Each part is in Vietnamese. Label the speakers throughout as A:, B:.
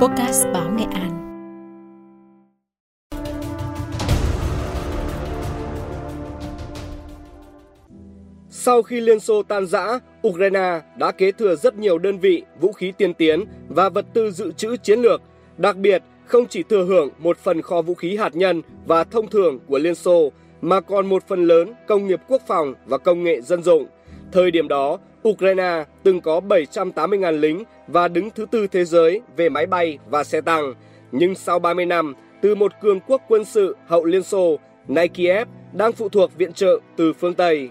A: Podcast Báo Nghệ An.
B: Sau khi Liên Xô tan rã, Ukraine đã kế thừa rất nhiều đơn vị, vũ khí tiên tiến và vật tư dự trữ chiến lược, đặc biệt không chỉ thừa hưởng một phần kho vũ khí hạt nhân và thông thường của Liên Xô, mà còn một phần lớn công nghiệp quốc phòng và công nghệ dân dụng. Thời điểm đó, Ukraine từng có 780.000 lính và đứng thứ tư thế giới về máy bay và xe tăng. Nhưng sau 30 năm, từ một cường quốc quân sự hậu Liên Xô, nay Kiev đang phụ thuộc viện trợ từ phương Tây.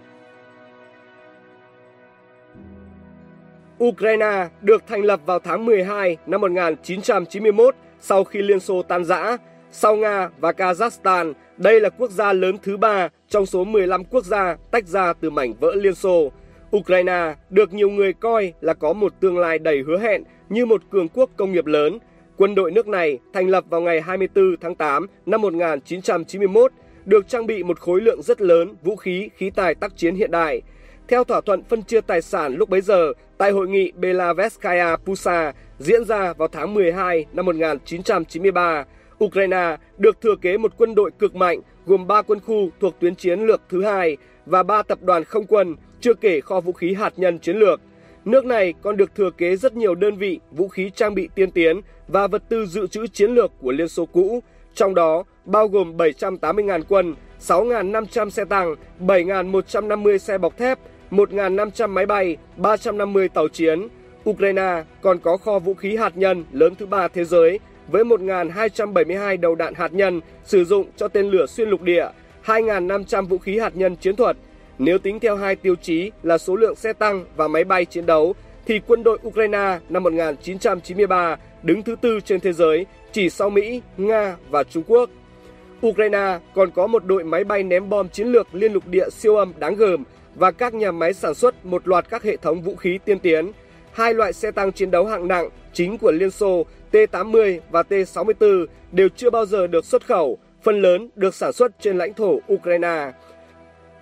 B: Ukraine được thành lập vào tháng 12 năm 1991 sau khi Liên Xô tan rã. Sau Nga và Kazakhstan, đây là quốc gia lớn thứ ba trong số 15 quốc gia tách ra từ mảnh vỡ Liên Xô. Ukraine được nhiều người coi là có một tương lai đầy hứa hẹn như một cường quốc công nghiệp lớn. Quân đội nước này thành lập vào ngày 24 tháng 8 năm 1991, được trang bị một khối lượng rất lớn vũ khí, khí tài tác chiến hiện đại. Theo thỏa thuận phân chia tài sản lúc bấy giờ tại hội nghị Belaveskaya Pusa diễn ra vào tháng 12 năm 1993, Ukraine được thừa kế một quân đội cực mạnh gồm 3 quân khu thuộc tuyến chiến lược thứ hai và ba tập đoàn không quân, chưa kể kho vũ khí hạt nhân chiến lược. Nước này còn được thừa kế rất nhiều đơn vị vũ khí trang bị tiên tiến và vật tư dự trữ chiến lược của Liên Xô cũ, trong đó bao gồm 780.000 quân, 6.500 xe tăng, 7.150 xe bọc thép, 1.500 máy bay, 350 tàu chiến. Ukraine còn có kho vũ khí hạt nhân lớn thứ ba thế giới với 1.272 đầu đạn hạt nhân sử dụng cho tên lửa xuyên lục địa, 2.500 vũ khí hạt nhân chiến thuật. Nếu tính theo hai tiêu chí là số lượng xe tăng và máy bay chiến đấu, thì quân đội Ukraine năm 1993 đứng thứ tư trên thế giới, chỉ sau Mỹ, Nga và Trung Quốc. Ukraine còn có một đội máy bay ném bom chiến lược liên lục địa siêu âm đáng gờm và các nhà máy sản xuất một loạt các hệ thống vũ khí tiên tiến. Hai loại xe tăng chiến đấu hạng nặng chính của Liên Xô T-80 và T-64 đều chưa bao giờ được xuất khẩu, phần lớn được sản xuất trên lãnh thổ Ukraine.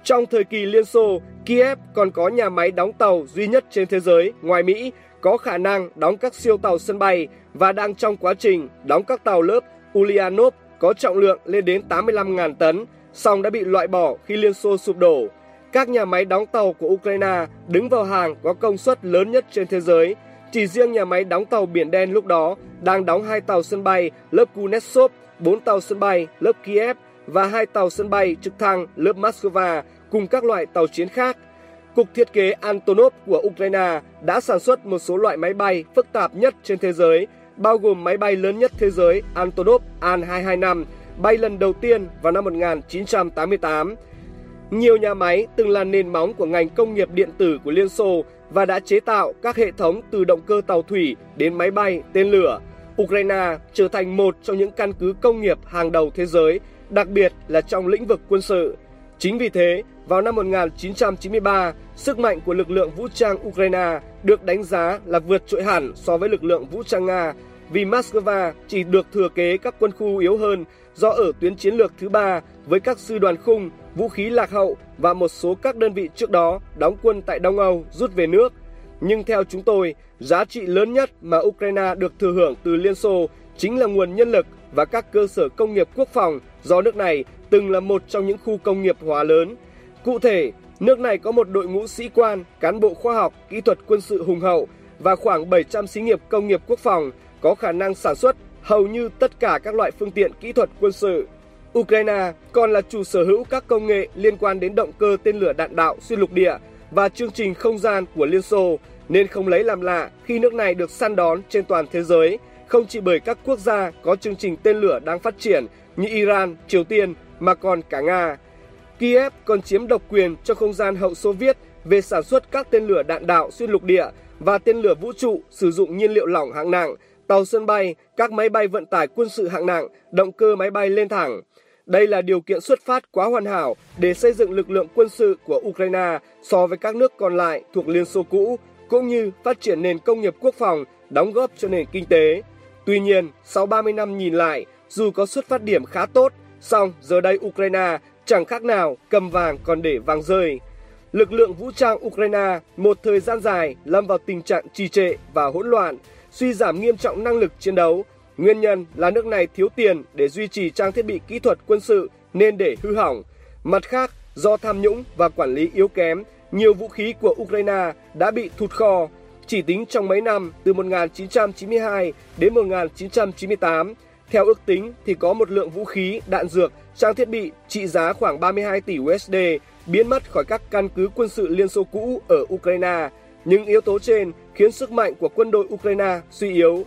B: Trong thời kỳ Liên Xô, Kiev còn có nhà máy đóng tàu duy nhất trên thế giới ngoài Mỹ có khả năng đóng các siêu tàu sân bay và đang trong quá trình đóng các tàu lớp Ulyanov có trọng lượng lên đến 85.000 tấn, song đã bị loại bỏ khi Liên Xô sụp đổ. Các nhà máy đóng tàu của Ukraine đứng vào hàng có công suất lớn nhất trên thế giới. Chỉ riêng nhà máy đóng tàu Biển Đen lúc đó đang đóng hai tàu sân bay lớp Kunetsov, bốn tàu sân bay lớp Kiev và hai tàu sân bay trực thăng lớp Moscow cùng các loại tàu chiến khác. Cục thiết kế Antonov của Ukraine đã sản xuất một số loại máy bay phức tạp nhất trên thế giới, bao gồm máy bay lớn nhất thế giới Antonov An-225, bay lần đầu tiên vào năm 1988. Nhiều nhà máy từng là nền móng của ngành công nghiệp điện tử của Liên Xô và đã chế tạo các hệ thống từ động cơ tàu thủy đến máy bay, tên lửa. Ukraine trở thành một trong những căn cứ công nghiệp hàng đầu thế giới, đặc biệt là trong lĩnh vực quân sự. Chính vì thế, vào năm 1993, sức mạnh của lực lượng vũ trang Ukraine được đánh giá là vượt trội hẳn so với lực lượng vũ trang Nga vì Moscow chỉ được thừa kế các quân khu yếu hơn do ở tuyến chiến lược thứ ba với các sư đoàn khung, vũ khí lạc hậu và một số các đơn vị trước đó đóng quân tại Đông Âu rút về nước. Nhưng theo chúng tôi, giá trị lớn nhất mà Ukraine được thừa hưởng từ Liên Xô chính là nguồn nhân lực và các cơ sở công nghiệp quốc phòng do nước này từng là một trong những khu công nghiệp hóa lớn. Cụ thể, nước này có một đội ngũ sĩ quan, cán bộ khoa học, kỹ thuật quân sự hùng hậu và khoảng 700 xí nghiệp công nghiệp quốc phòng có khả năng sản xuất hầu như tất cả các loại phương tiện kỹ thuật quân sự. Ukraine còn là chủ sở hữu các công nghệ liên quan đến động cơ tên lửa đạn đạo xuyên lục địa và chương trình không gian của Liên Xô, nên không lấy làm lạ khi nước này được săn đón trên toàn thế giới, không chỉ bởi các quốc gia có chương trình tên lửa đang phát triển như Iran, Triều Tiên mà còn cả Nga. Kiev còn chiếm độc quyền cho không gian hậu Xô Viết về sản xuất các tên lửa đạn đạo xuyên lục địa và tên lửa vũ trụ sử dụng nhiên liệu lỏng hạng nặng, tàu sân bay, các máy bay vận tải quân sự hạng nặng, động cơ máy bay lên thẳng. Đây là điều kiện xuất phát quá hoàn hảo để xây dựng lực lượng quân sự của Ukraine so với các nước còn lại thuộc Liên Xô cũ, cũng như phát triển nền công nghiệp quốc phòng đóng góp cho nền kinh tế. Tuy nhiên, sau 30 năm nhìn lại, dù có xuất phát điểm khá tốt, song giờ đây Ukraine chẳng khác nào cầm vàng còn để vàng rơi. Lực lượng vũ trang Ukraine một thời gian dài lâm vào tình trạng trì trệ và hỗn loạn, suy giảm nghiêm trọng năng lực chiến đấu, Nguyên nhân là nước này thiếu tiền để duy trì trang thiết bị kỹ thuật quân sự nên để hư hỏng. Mặt khác, do tham nhũng và quản lý yếu kém, nhiều vũ khí của Ukraine đã bị thụt kho. Chỉ tính trong mấy năm từ 1992 đến 1998, theo ước tính thì có một lượng vũ khí, đạn dược, trang thiết bị trị giá khoảng 32 tỷ USD biến mất khỏi các căn cứ quân sự Liên Xô cũ ở Ukraine. Những yếu tố trên khiến sức mạnh của quân đội Ukraine suy yếu.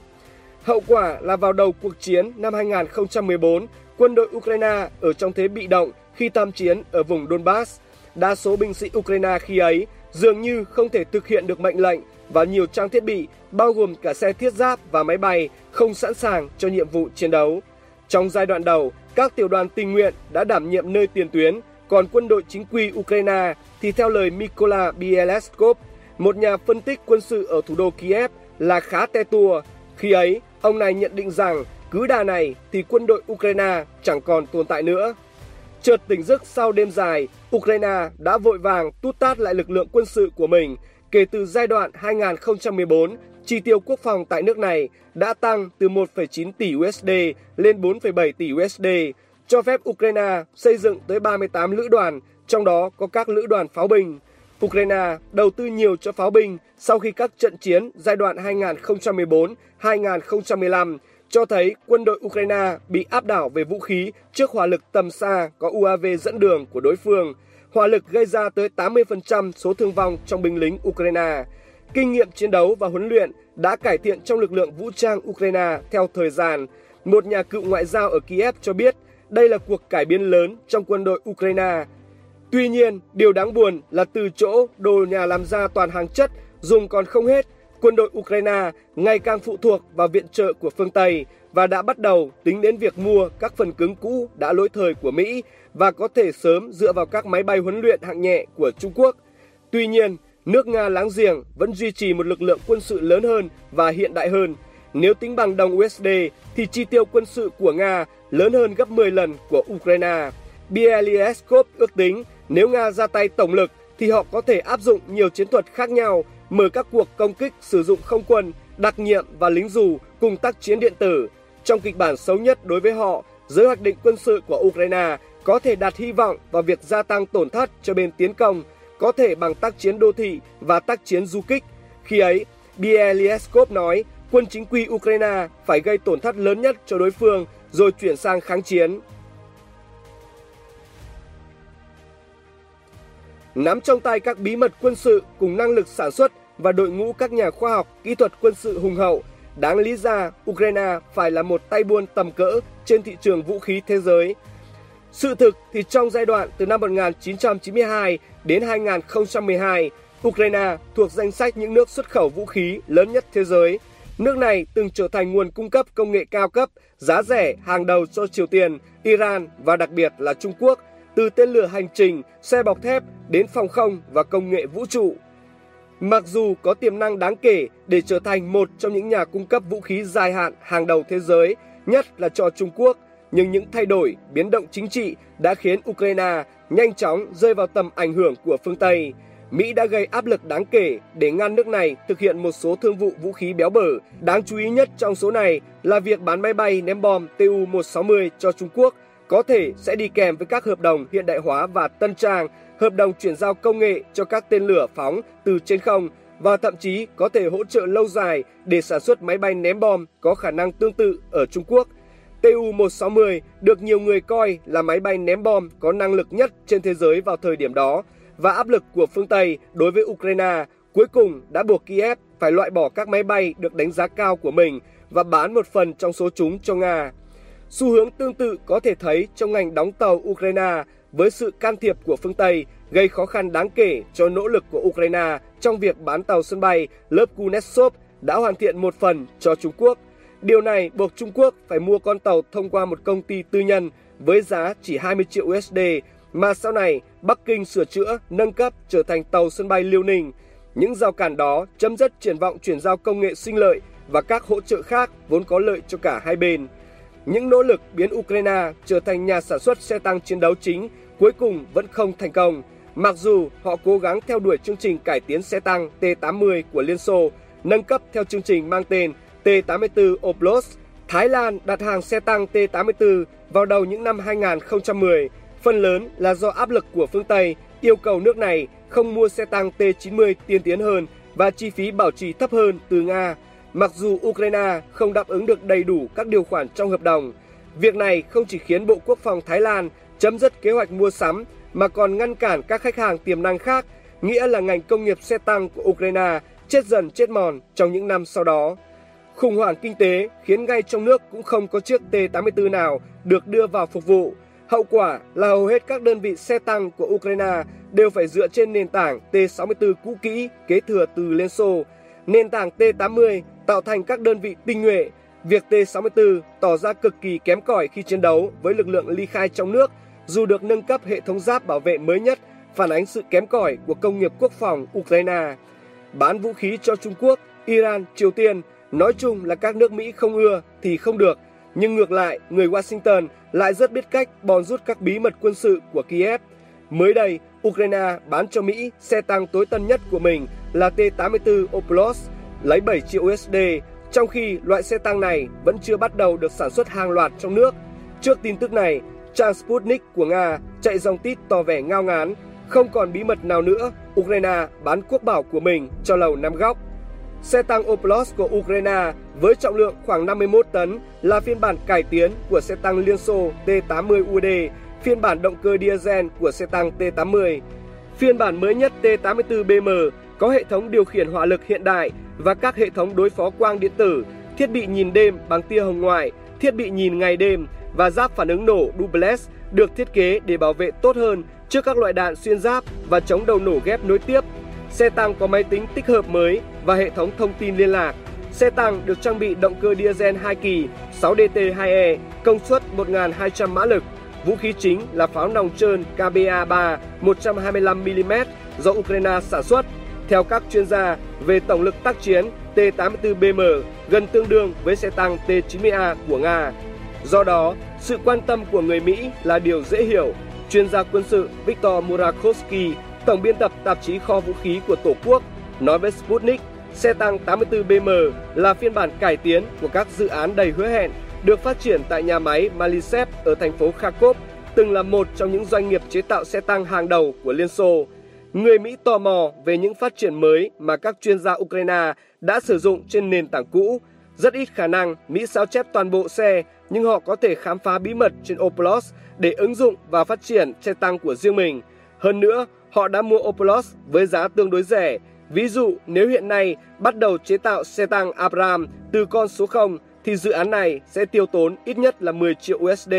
B: Hậu quả là vào đầu cuộc chiến năm 2014, quân đội Ukraine ở trong thế bị động khi tham chiến ở vùng Donbass. Đa số binh sĩ Ukraine khi ấy dường như không thể thực hiện được mệnh lệnh và nhiều trang thiết bị, bao gồm cả xe thiết giáp và máy bay, không sẵn sàng cho nhiệm vụ chiến đấu. Trong giai đoạn đầu, các tiểu đoàn tình nguyện đã đảm nhiệm nơi tiền tuyến, còn quân đội chính quy Ukraine thì theo lời Mykola Bieleskov, một nhà phân tích quân sự ở thủ đô Kiev là khá te tua. Khi ấy, ông này nhận định rằng cứ đà này thì quân đội Ukraine chẳng còn tồn tại nữa. Chợt tỉnh giấc sau đêm dài, Ukraine đã vội vàng tút tát lại lực lượng quân sự của mình kể từ giai đoạn 2014 chi tiêu quốc phòng tại nước này đã tăng từ 1,9 tỷ USD lên 4,7 tỷ USD, cho phép Ukraine xây dựng tới 38 lữ đoàn, trong đó có các lữ đoàn pháo binh. Ukraine đầu tư nhiều cho pháo binh sau khi các trận chiến giai đoạn 2014-2015 cho thấy quân đội Ukraine bị áp đảo về vũ khí trước hỏa lực tầm xa có UAV dẫn đường của đối phương. Hỏa lực gây ra tới 80% số thương vong trong binh lính Ukraine. Kinh nghiệm chiến đấu và huấn luyện đã cải thiện trong lực lượng vũ trang Ukraine theo thời gian. Một nhà cựu ngoại giao ở Kiev cho biết đây là cuộc cải biến lớn trong quân đội Ukraine. Tuy nhiên, điều đáng buồn là từ chỗ đồ nhà làm ra toàn hàng chất dùng còn không hết, quân đội Ukraine ngày càng phụ thuộc vào viện trợ của phương Tây và đã bắt đầu tính đến việc mua các phần cứng cũ đã lỗi thời của Mỹ và có thể sớm dựa vào các máy bay huấn luyện hạng nhẹ của Trung Quốc. Tuy nhiên, nước Nga láng giềng vẫn duy trì một lực lượng quân sự lớn hơn và hiện đại hơn. Nếu tính bằng đồng USD thì chi tiêu quân sự của Nga lớn hơn gấp 10 lần của Ukraine. Bieleskov ước tính nếu Nga ra tay tổng lực thì họ có thể áp dụng nhiều chiến thuật khác nhau, mở các cuộc công kích sử dụng không quân, đặc nhiệm và lính dù cùng tác chiến điện tử. Trong kịch bản xấu nhất đối với họ, giới hoạch định quân sự của Ukraine có thể đặt hy vọng vào việc gia tăng tổn thất cho bên tiến công, có thể bằng tác chiến đô thị và tác chiến du kích. Khi ấy, Bielieskov nói quân chính quy Ukraine phải gây tổn thất lớn nhất cho đối phương rồi chuyển sang kháng chiến. Nắm trong tay các bí mật quân sự cùng năng lực sản xuất và đội ngũ các nhà khoa học, kỹ thuật quân sự hùng hậu, đáng lý ra Ukraine phải là một tay buôn tầm cỡ trên thị trường vũ khí thế giới. Sự thực thì trong giai đoạn từ năm 1992 đến 2012, Ukraine thuộc danh sách những nước xuất khẩu vũ khí lớn nhất thế giới. Nước này từng trở thành nguồn cung cấp công nghệ cao cấp, giá rẻ hàng đầu cho Triều Tiên, Iran và đặc biệt là Trung Quốc, từ tên lửa hành trình, xe bọc thép đến phòng không và công nghệ vũ trụ. Mặc dù có tiềm năng đáng kể để trở thành một trong những nhà cung cấp vũ khí dài hạn hàng đầu thế giới, nhất là cho Trung Quốc, nhưng những thay đổi, biến động chính trị đã khiến Ukraine nhanh chóng rơi vào tầm ảnh hưởng của phương Tây. Mỹ đã gây áp lực đáng kể để ngăn nước này thực hiện một số thương vụ vũ khí béo bở. Đáng chú ý nhất trong số này là việc bán máy bay ném bom Tu-160 cho Trung Quốc có thể sẽ đi kèm với các hợp đồng hiện đại hóa và tân trang, hợp đồng chuyển giao công nghệ cho các tên lửa phóng từ trên không và thậm chí có thể hỗ trợ lâu dài để sản xuất máy bay ném bom có khả năng tương tự ở Trung Quốc. Tu-160 được nhiều người coi là máy bay ném bom có năng lực nhất trên thế giới vào thời điểm đó và áp lực của phương Tây đối với Ukraine cuối cùng đã buộc Kiev phải loại bỏ các máy bay được đánh giá cao của mình và bán một phần trong số chúng cho Nga. Xu hướng tương tự có thể thấy trong ngành đóng tàu Ukraine với sự can thiệp của phương Tây gây khó khăn đáng kể cho nỗ lực của Ukraine trong việc bán tàu sân bay lớp Kunetsov đã hoàn thiện một phần cho Trung Quốc. Điều này buộc Trung Quốc phải mua con tàu thông qua một công ty tư nhân với giá chỉ 20 triệu USD mà sau này Bắc Kinh sửa chữa, nâng cấp trở thành tàu sân bay Liêu Ninh. Những rào cản đó chấm dứt triển vọng chuyển giao công nghệ sinh lợi và các hỗ trợ khác vốn có lợi cho cả hai bên. Những nỗ lực biến Ukraine trở thành nhà sản xuất xe tăng chiến đấu chính cuối cùng vẫn không thành công. Mặc dù họ cố gắng theo đuổi chương trình cải tiến xe tăng T-80 của Liên Xô, nâng cấp theo chương trình mang tên T-84 Oblos. Thái Lan đặt hàng xe tăng T-84 vào đầu những năm 2010, phần lớn là do áp lực của phương Tây yêu cầu nước này không mua xe tăng T-90 tiên tiến hơn và chi phí bảo trì thấp hơn từ Nga. Mặc dù Ukraine không đáp ứng được đầy đủ các điều khoản trong hợp đồng, việc này không chỉ khiến Bộ Quốc phòng Thái Lan chấm dứt kế hoạch mua sắm mà còn ngăn cản các khách hàng tiềm năng khác, nghĩa là ngành công nghiệp xe tăng của Ukraine chết dần chết mòn trong những năm sau đó. Khủng hoảng kinh tế khiến ngay trong nước cũng không có chiếc T-84 nào được đưa vào phục vụ. Hậu quả là hầu hết các đơn vị xe tăng của Ukraine đều phải dựa trên nền tảng T-64 cũ kỹ kế thừa từ Liên Xô. Nền tảng T-80 tạo thành các đơn vị tinh nhuệ. Việc T-64 tỏ ra cực kỳ kém cỏi khi chiến đấu với lực lượng ly khai trong nước, dù được nâng cấp hệ thống giáp bảo vệ mới nhất, phản ánh sự kém cỏi của công nghiệp quốc phòng Ukraine. Bán vũ khí cho Trung Quốc, Iran, Triều Tiên, nói chung là các nước Mỹ không ưa thì không được, nhưng ngược lại, người Washington lại rất biết cách bòn rút các bí mật quân sự của Kiev. Mới đây, Ukraine bán cho Mỹ xe tăng tối tân nhất của mình là T-84 Oplos lấy 7 triệu USD, trong khi loại xe tăng này vẫn chưa bắt đầu được sản xuất hàng loạt trong nước. Trước tin tức này, trang Sputnik của Nga chạy dòng tít tỏ vẻ ngao ngán, không còn bí mật nào nữa, Ukraine bán quốc bảo của mình cho lầu năm góc. Xe tăng Oplos của Ukraine với trọng lượng khoảng 51 tấn là phiên bản cải tiến của xe tăng Liên Xô T-80UD, phiên bản động cơ diesel của xe tăng T-80. Phiên bản mới nhất T-84BM có hệ thống điều khiển hỏa lực hiện đại và các hệ thống đối phó quang điện tử, thiết bị nhìn đêm bằng tia hồng ngoại, thiết bị nhìn ngày đêm và giáp phản ứng nổ duplex được thiết kế để bảo vệ tốt hơn trước các loại đạn xuyên giáp và chống đầu nổ ghép nối tiếp. Xe tăng có máy tính tích hợp mới và hệ thống thông tin liên lạc. Xe tăng được trang bị động cơ diesel 2 kỳ 6DT2E, công suất 1.200 mã lực. Vũ khí chính là pháo nòng trơn KBA-3 125mm do Ukraine sản xuất. Theo các chuyên gia, về tổng lực tác chiến, T-84BM gần tương đương với xe tăng T-90A của Nga. Do đó, sự quan tâm của người Mỹ là điều dễ hiểu. Chuyên gia quân sự Viktor Murakovsky, tổng biên tập tạp chí kho vũ khí của Tổ quốc, nói với Sputnik, xe tăng 84BM là phiên bản cải tiến của các dự án đầy hứa hẹn được phát triển tại nhà máy Malisev ở thành phố Kharkov, từng là một trong những doanh nghiệp chế tạo xe tăng hàng đầu của Liên Xô. Người Mỹ tò mò về những phát triển mới mà các chuyên gia Ukraine đã sử dụng trên nền tảng cũ. Rất ít khả năng Mỹ sao chép toàn bộ xe, nhưng họ có thể khám phá bí mật trên Oplos để ứng dụng và phát triển xe tăng của riêng mình. Hơn nữa, họ đã mua Oplos với giá tương đối rẻ. Ví dụ, nếu hiện nay bắt đầu chế tạo xe tăng Abram từ con số 0, thì dự án này sẽ tiêu tốn ít nhất là 10 triệu USD.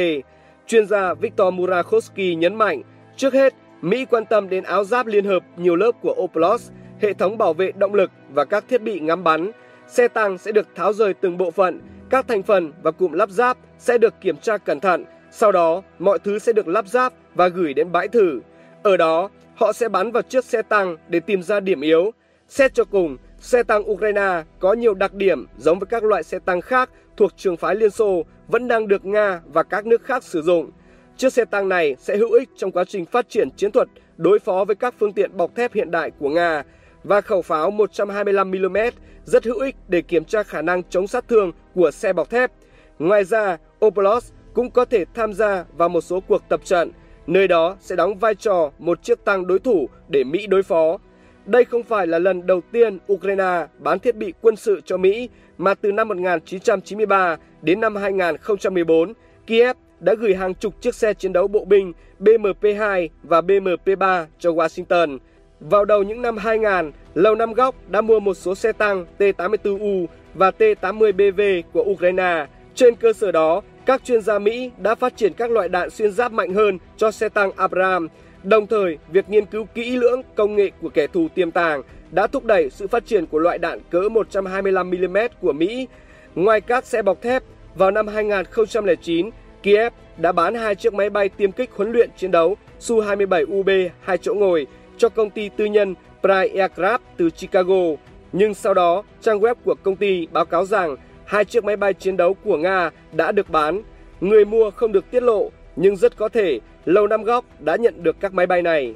B: Chuyên gia Viktor Murakovsky nhấn mạnh, trước hết, Mỹ quan tâm đến áo giáp liên hợp nhiều lớp của Oplos, hệ thống bảo vệ động lực và các thiết bị ngắm bắn. Xe tăng sẽ được tháo rời từng bộ phận, các thành phần và cụm lắp ráp sẽ được kiểm tra cẩn thận. Sau đó, mọi thứ sẽ được lắp ráp và gửi đến bãi thử. Ở đó, họ sẽ bắn vào chiếc xe tăng để tìm ra điểm yếu. Xét cho cùng, xe tăng Ukraine có nhiều đặc điểm giống với các loại xe tăng khác thuộc trường phái Liên Xô vẫn đang được Nga và các nước khác sử dụng. Chiếc xe tăng này sẽ hữu ích trong quá trình phát triển chiến thuật đối phó với các phương tiện bọc thép hiện đại của Nga và khẩu pháo 125mm rất hữu ích để kiểm tra khả năng chống sát thương của xe bọc thép. Ngoài ra, Opolos cũng có thể tham gia vào một số cuộc tập trận, nơi đó sẽ đóng vai trò một chiếc tăng đối thủ để Mỹ đối phó. Đây không phải là lần đầu tiên Ukraine bán thiết bị quân sự cho Mỹ, mà từ năm 1993 đến năm 2014, Kiev đã gửi hàng chục chiếc xe chiến đấu bộ binh BMP-2 và BMP-3 cho Washington. Vào đầu những năm 2000, Lầu Năm Góc đã mua một số xe tăng T-84U và T-80BV của Ukraine. Trên cơ sở đó, các chuyên gia Mỹ đã phát triển các loại đạn xuyên giáp mạnh hơn cho xe tăng Abrams. Đồng thời, việc nghiên cứu kỹ lưỡng công nghệ của kẻ thù tiềm tàng đã thúc đẩy sự phát triển của loại đạn cỡ 125mm của Mỹ. Ngoài các xe bọc thép, vào năm 2009, Kiev đã bán hai chiếc máy bay tiêm kích huấn luyện chiến đấu Su-27UB hai chỗ ngồi cho công ty tư nhân Pride Aircraft từ Chicago. Nhưng sau đó, trang web của công ty báo cáo rằng hai chiếc máy bay chiến đấu của Nga đã được bán. Người mua không được tiết lộ, nhưng rất có thể Lầu Năm Góc đã nhận được các máy bay này.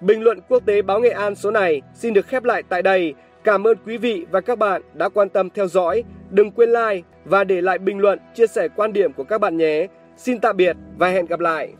B: Bình luận quốc tế báo Nghệ An số này xin được khép lại tại đây. Cảm ơn quý vị và các bạn đã quan tâm theo dõi. Đừng quên like và để lại bình luận, chia sẻ quan điểm của các bạn nhé. Xin tạm biệt và hẹn gặp lại.